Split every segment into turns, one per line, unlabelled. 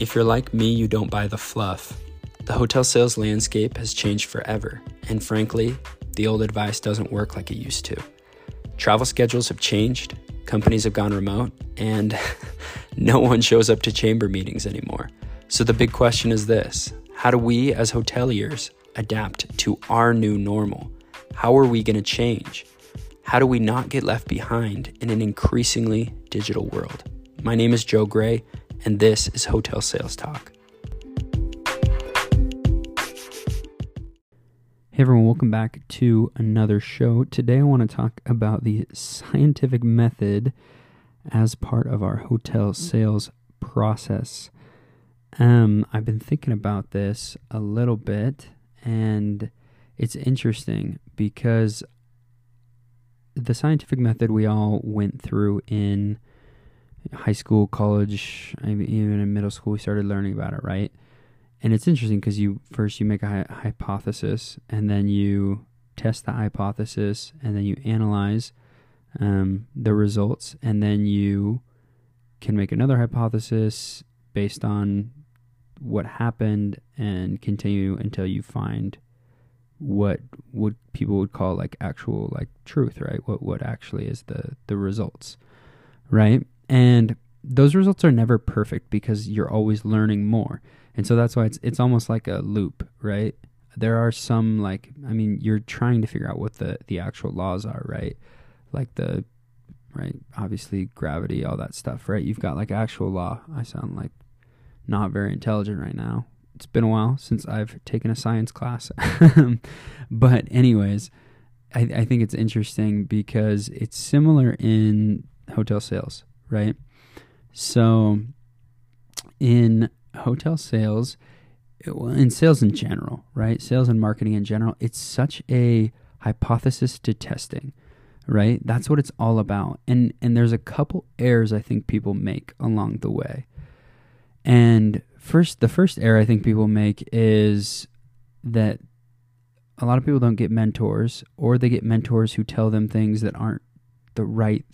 If you're like me, you don't buy the fluff. The hotel sales landscape has changed forever, and frankly, the old advice doesn't work like it used to. Travel schedules have changed, companies have gone remote, and no one shows up to chamber meetings anymore. So the big question is this How do we as hoteliers adapt to our new normal? How are we going to change? How do we not get left behind in an increasingly digital world? My name is Joe Gray, and this is Hotel Sales Talk. Hey everyone, welcome back to another show. Today I want to talk about the scientific method as part of our hotel sales process. Um, I've been thinking about this a little bit, and it's interesting because the scientific method we all went through in high school, college, even in middle school, we started learning about it, right? and it's interesting because you first you make a hypothesis and then you test the hypothesis and then you analyze um, the results and then you can make another hypothesis based on what happened and continue until you find what would people would call like actual like truth right what what actually is the the results right and those results are never perfect because you're always learning more and so that's why it's it's almost like a loop, right? There are some like I mean, you're trying to figure out what the the actual laws are, right? Like the right, obviously gravity, all that stuff, right? You've got like actual law. I sound like not very intelligent right now. It's been a while since I've taken a science class. but anyways, I, I think it's interesting because it's similar in hotel sales, right? So in hotel sales, in sales in general, right? Sales and marketing in general, it's such a hypothesis to testing, right? That's what it's all about. And and there's a couple errors I think people make along the way. And first the first error I think people make is that a lot of people don't get mentors or they get mentors who tell them things that aren't the right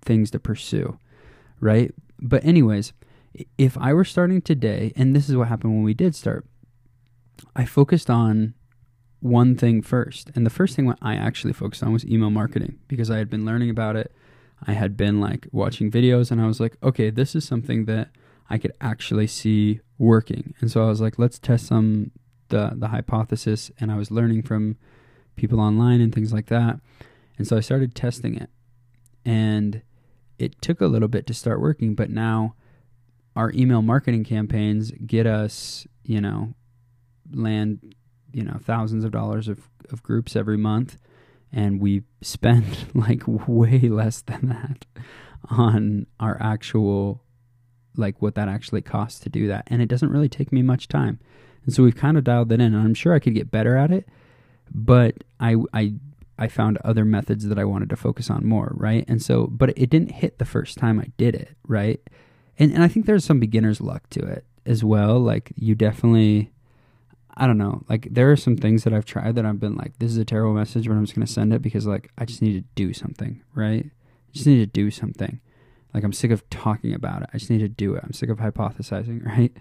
things to pursue, right? But anyways, if I were starting today, and this is what happened when we did start, I focused on one thing first. And the first thing I actually focused on was email marketing because I had been learning about it. I had been like watching videos and I was like, okay, this is something that I could actually see working. And so I was like, let's test some the the hypothesis and I was learning from people online and things like that. And so I started testing it. And it took a little bit to start working, but now our email marketing campaigns get us, you know, land, you know, thousands of dollars of, of groups every month. And we spend like way less than that on our actual, like what that actually costs to do that. And it doesn't really take me much time. And so we've kind of dialed that in. And I'm sure I could get better at it, but I, I, I found other methods that I wanted to focus on more, right? And so, but it didn't hit the first time I did it, right? and and I think there's some beginner's luck to it as well. Like you definitely, I don't know. Like there are some things that I've tried that I've been like, this is a terrible message, but I'm just gonna send it because like I just need to do something, right? I just need to do something. Like I'm sick of talking about it. I just need to do it. I'm sick of hypothesizing, right?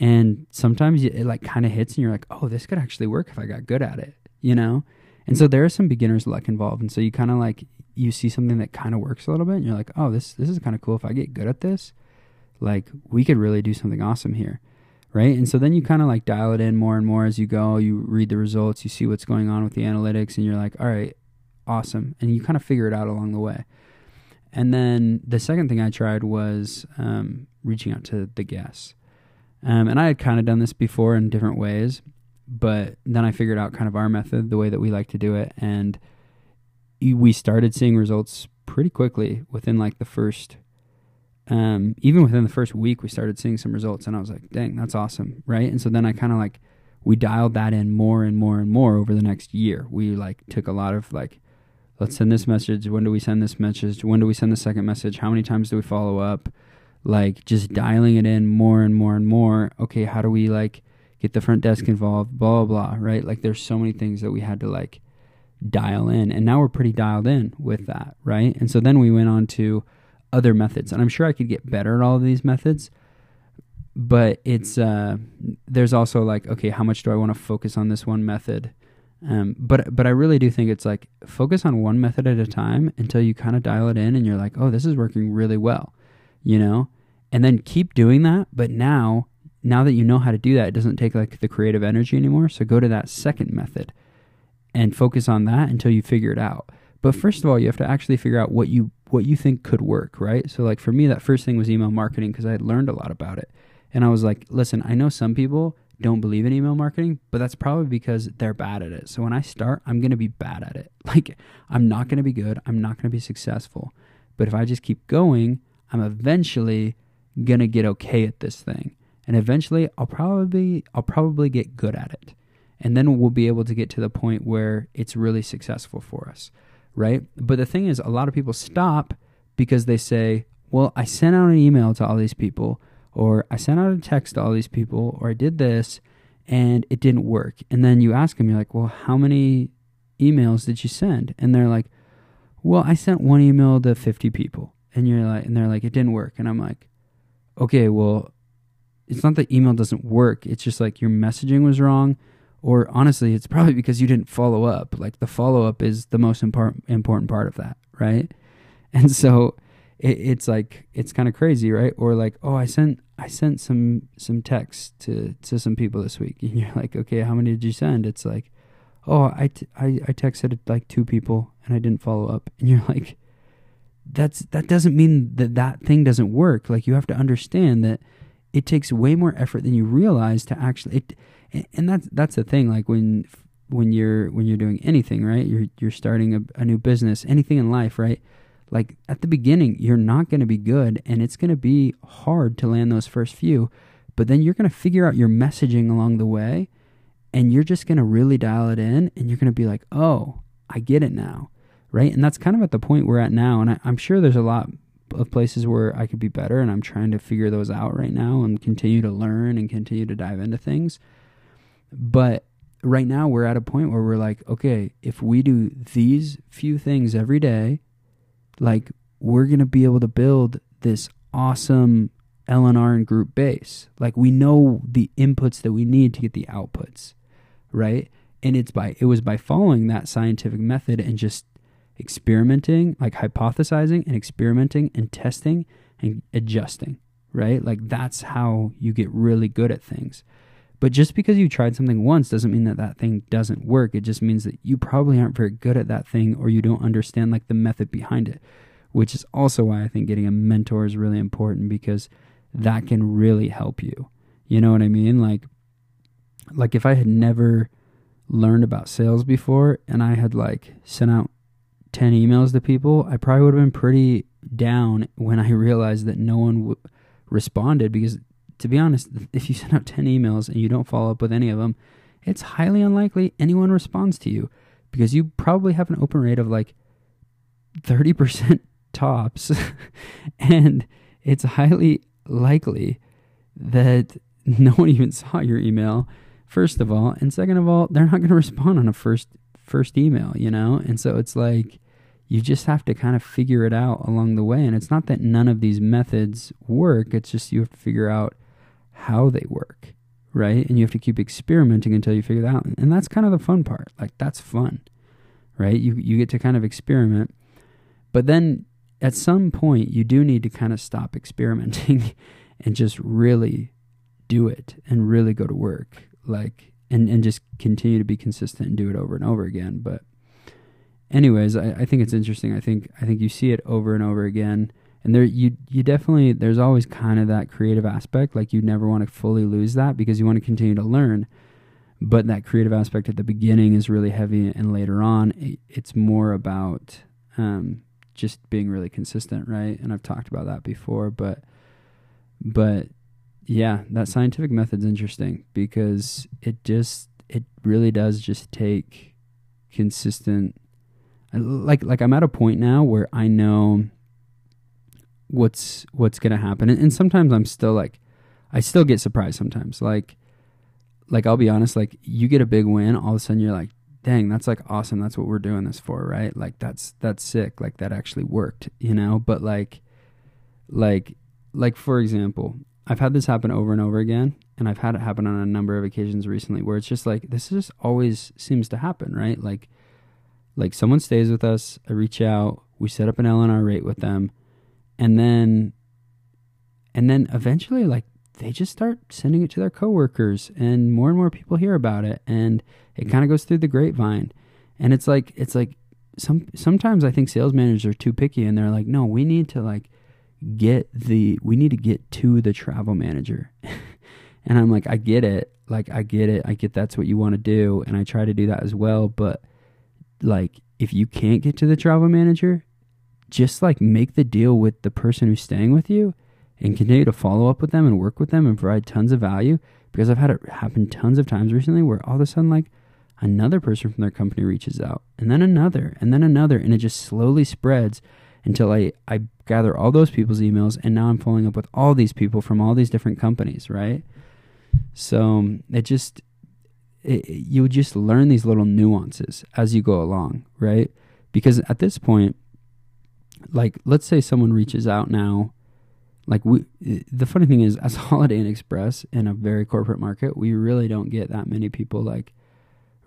And sometimes it like kind of hits, and you're like, oh, this could actually work if I got good at it, you know. And so there is some beginner's luck involved, and so you kind of like you see something that kind of works a little bit, and you're like, oh, this this is kind of cool. If I get good at this, like we could really do something awesome here. Right? And so then you kind of like dial it in more and more as you go. You read the results. You see what's going on with the analytics and you're like all right awesome. And you kind of figure it out along the way. And then the second thing i tried was um, reaching out to the guests. Um, and i had kind of done this before in different ways but then i figured out kind of our method the way that we like to do it and we started seeing results pretty quickly within like the first um, even within the first week, we started seeing some results, and I was like, "Dang, that's awesome!" Right? And so then I kind of like we dialed that in more and more and more over the next year. We like took a lot of like, let's send this message. When do we send this message? When do we send the second message? How many times do we follow up? Like just dialing it in more and more and more. Okay, how do we like get the front desk involved? Blah blah blah. Right? Like there's so many things that we had to like dial in, and now we're pretty dialed in with that. Right? And so then we went on to other methods. And I'm sure I could get better at all of these methods. but it's uh, there's also like okay, how much do I want to focus on this one method? Um, but but I really do think it's like focus on one method at a time until you kind of dial it in and you're like, oh, this is working really well, you know, and then keep doing that. But now now that you know how to do that, it doesn't take like the creative energy anymore. So go to that second method and focus on that until you figure it out. But first of all, you have to actually figure out what you what you think could work, right? So like for me, that first thing was email marketing because I had learned a lot about it. And I was like, listen, I know some people don't believe in email marketing, but that's probably because they're bad at it. So when I start, I'm going to be bad at it. Like, I'm not going to be good. I'm not going to be successful. But if I just keep going, I'm eventually going to get okay at this thing. And eventually, I'll probably I'll probably get good at it. And then we'll be able to get to the point where it's really successful for us, right? But the thing is, a lot of people stop because they say, "Well, I sent out an email to all these people, or I sent out a text to all these people, or I did this and it didn't work. And then you ask them, you're like, well, how many emails did you send? And they're like, well, I sent one email to 50 people. And you're like, and they're like, it didn't work. And I'm like, okay, well, it's not that email doesn't work. It's just like your messaging was wrong. Or honestly, it's probably because you didn't follow up. Like the follow up is the most important important part of that, right? And so it, it's like it's kind of crazy, right? Or like, oh, I sent I sent some some texts to to some people this week, and you're like, okay, how many did you send? It's like, oh, I, t- I, I texted like two people and I didn't follow up, and you're like, that's that doesn't mean that that thing doesn't work. Like you have to understand that it takes way more effort than you realize to actually it, and that's that's the thing. Like when when you're when you're doing anything, right? You're you're starting a, a new business, anything in life, right? like at the beginning, you're not going to be good and it's going to be hard to land those first few, but then you're going to figure out your messaging along the way and you're just going to really dial it in and you're going to be like, oh, I get it now. Right. And that's kind of at the point we're at now. And I, I'm sure there's a lot of places where I could be better and I'm trying to figure those out right now and continue to learn and continue to dive into things. But right now we're at a point where we're like, okay, if we do these few things every day, like we're going to be able to build this awesome LNR and group base. Like we know the inputs that we need to get the outputs, right? And it's by it was by following that scientific method and just experimenting, like hypothesizing and experimenting and testing and adjusting, right? Like that's how you get really good at things. But just because you tried something once doesn't mean that that thing doesn't work. It just means that you probably aren't very good at that thing or you don't understand like the method behind it, which is also why I think getting a mentor is really important because that can really help you. You know what I mean? Like like if I had never learned about sales before and I had like sent out 10 emails to people, I probably would have been pretty down when I realized that no one w- responded because to be honest, if you send out 10 emails and you don't follow up with any of them, it's highly unlikely anyone responds to you because you probably have an open rate of like 30% tops. and it's highly likely that no one even saw your email, first of all. And second of all, they're not going to respond on a first first email, you know? And so it's like you just have to kind of figure it out along the way. And it's not that none of these methods work, it's just you have to figure out how they work, right? And you have to keep experimenting until you figure it out. And that's kind of the fun part. Like that's fun, right? You you get to kind of experiment, but then at some point you do need to kind of stop experimenting and just really do it and really go to work, like and and just continue to be consistent and do it over and over again. But anyways, I, I think it's interesting. I think I think you see it over and over again. And there you you definitely there's always kind of that creative aspect like you never want to fully lose that because you want to continue to learn. But that creative aspect at the beginning is really heavy and later on it, it's more about um, just being really consistent right? And i've talked about that before but but yeah that scientific method's interesting because it just it really does just take consistent like like i'm at a point now where i know what's what's gonna happen. And, and sometimes i'm still like i still get surprised sometimes. Like like i'll be honest like you get a big win all of a sudden you're like dang that's like awesome. That's what we're doing this for right? Like that's that's sick. Like that actually worked you know? But like like like for example I've had this happen over and over again, and I've had it happen on a number of occasions recently where it's just like this just always seems to happen, right? Like like someone stays with us, I reach out, we set up an LNR rate with them, and then and then eventually like they just start sending it to their coworkers and more and more people hear about it and it kind of goes through the grapevine. And it's like it's like some sometimes I think sales managers are too picky and they're like, "No, we need to like get the we need to get to the travel manager." and I'm like, "I get it. Like I get it. I get that's what you want to do and I try to do that as well, but like if you can't get to the travel manager, just like make the deal with the person who's staying with you and continue to follow up with them and work with them and provide tons of value because I've had it happen tons of times recently where all of a sudden like another person from their company reaches out and then another and then another and it just slowly spreads until I, I gather all those people's emails and now I'm following up with all these people from all these different companies, right? So it just it, you just learn these little nuances as you go along, right? Because at this point, like let's say someone reaches out now, like we the funny thing is as Holiday Inn Express in a very corporate market, we really don't get that many people like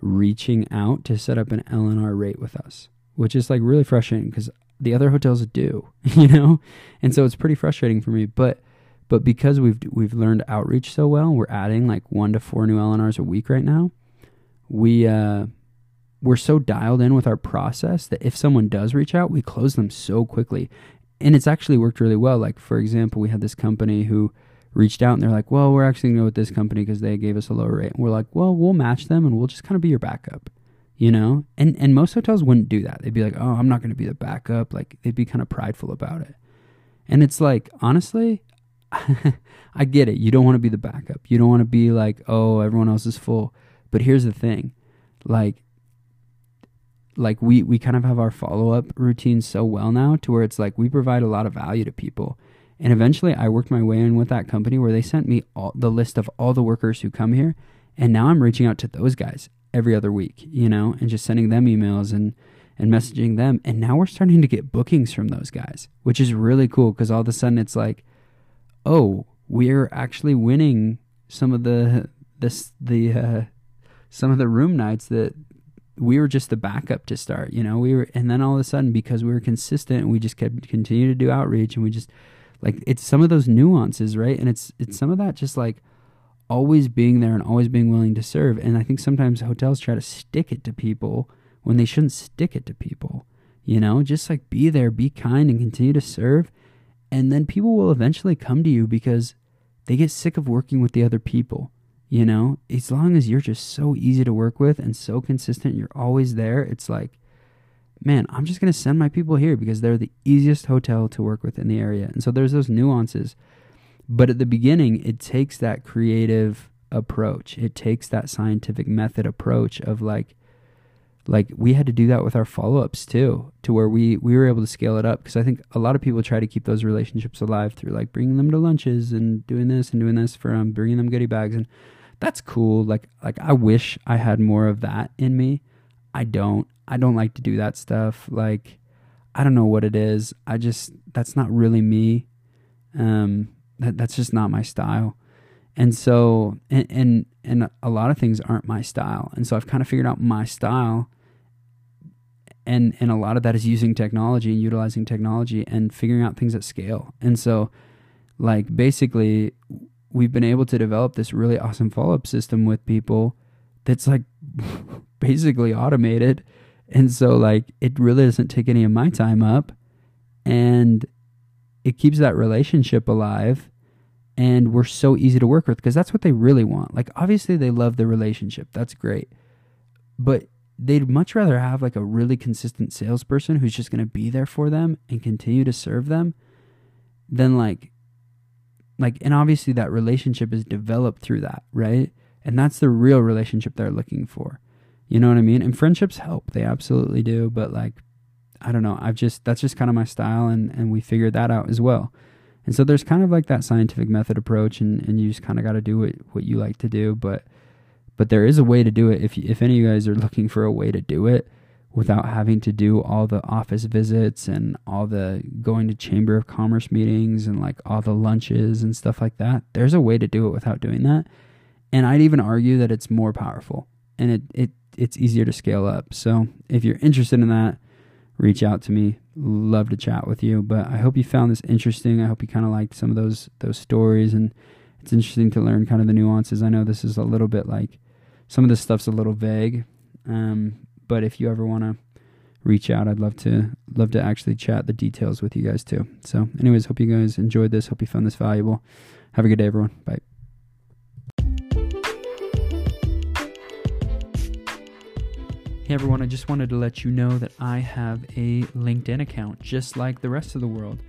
reaching out to set up an LNR rate with us, which is like really frustrating because the other hotels do, you know? And so it's pretty frustrating for me, but but because we've we've learned outreach so well, we're adding like 1 to 4 new LNRs a week right now. We uh we're so dialed in with our process that if someone does reach out, we close them so quickly. And it's actually worked really well. Like, for example, we had this company who reached out and they're like, well, we're actually going to go with this company because they gave us a lower rate. And we're like, well, we'll match them and we'll just kind of be your backup, you know? And, and most hotels wouldn't do that. They'd be like, oh, I'm not going to be the backup. Like, they'd be kind of prideful about it. And it's like, honestly, I get it. You don't want to be the backup. You don't want to be like, oh, everyone else is full. But here's the thing like, like we we kind of have our follow-up routine so well now to where it's like we provide a lot of value to people and eventually i worked my way in with that company where they sent me all the list of all the workers who come here and now i'm reaching out to those guys every other week you know and just sending them emails and and messaging them and now we're starting to get bookings from those guys which is really cool because all of a sudden it's like oh we're actually winning some of the this the uh, some of the room nights that we were just the backup to start, you know. We were, and then all of a sudden, because we were consistent, we just kept continue to do outreach, and we just like it's some of those nuances, right? And it's it's some of that just like always being there and always being willing to serve. And I think sometimes hotels try to stick it to people when they shouldn't stick it to people. You know, just like be there, be kind, and continue to serve, and then people will eventually come to you because they get sick of working with the other people you know, as long as you're just so easy to work with and so consistent, you're always there. It's like, man, I'm just going to send my people here because they're the easiest hotel to work with in the area. And so there's those nuances. But at the beginning, it takes that creative approach. It takes that scientific method approach of like, like we had to do that with our follow-ups too to where we we were able to scale it up because i think a lot of people try to keep those relationships alive through like bringing them to lunches and doing this and doing this for um bringing them goodie bags and that's cool. Like like I wish I had more of that in me. I don't. I don't like to do that stuff. Like I don't know what it is. I just that's not really me. Um that that's just not my style. And so and and, and a lot of things aren't my style. And so I've kind of figured out my style and and a lot of that is using technology and utilizing technology and figuring out things at scale. And so like basically we've been able to develop this really awesome follow up system with people that's like basically automated. And so, like, it really doesn't take any of my time up and it keeps that relationship alive. And we're so easy to work with because that's what they really want. Like, obviously, they love the relationship. That's great. But they'd much rather have like a really consistent salesperson who's just going to be there for them and continue to serve them than like like and obviously that relationship is developed through that right? And that's the real relationship they're looking for. You know what i mean? And friendships help. They absolutely do. But like i don't know. I've just that's just kind of my style and and we figured that out as well and so there's kind of like that scientific method approach and and you just kind of got to do what what you like to do but but there is a way to do it if if any of you guys are looking for a way to do it without having to do all the office visits and all the going to chamber of commerce meetings and like all the lunches and stuff like that. There's a way to do it without doing that. And I'd even argue that it's more powerful and it, it it's easier to scale up. So if you're interested in that, reach out to me. Love to chat with you. But I hope you found this interesting. I hope you kind of liked some of those those stories and it's interesting to learn kind of the nuances. I know this is a little bit like some of this stuff's a little vague. Um, but if you ever want to reach out, I'd love to love to actually chat the details with you guys too. So anyways, hope you guys enjoyed this. Hope you found this valuable. Have a good day everyone. Bye. Hey everyone, I just wanted to let you know that I have a LinkedIn account just like the rest of the world,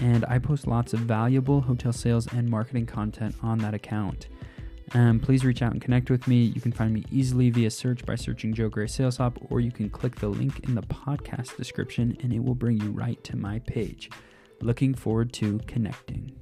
and I post lots of valuable hotel sales and marketing content on that account. Um, please reach out and connect with me. You can find me easily via search by searching Joe Gray SalesHop, or you can click the link in the podcast description and it will bring you right to my page. Looking forward to connecting.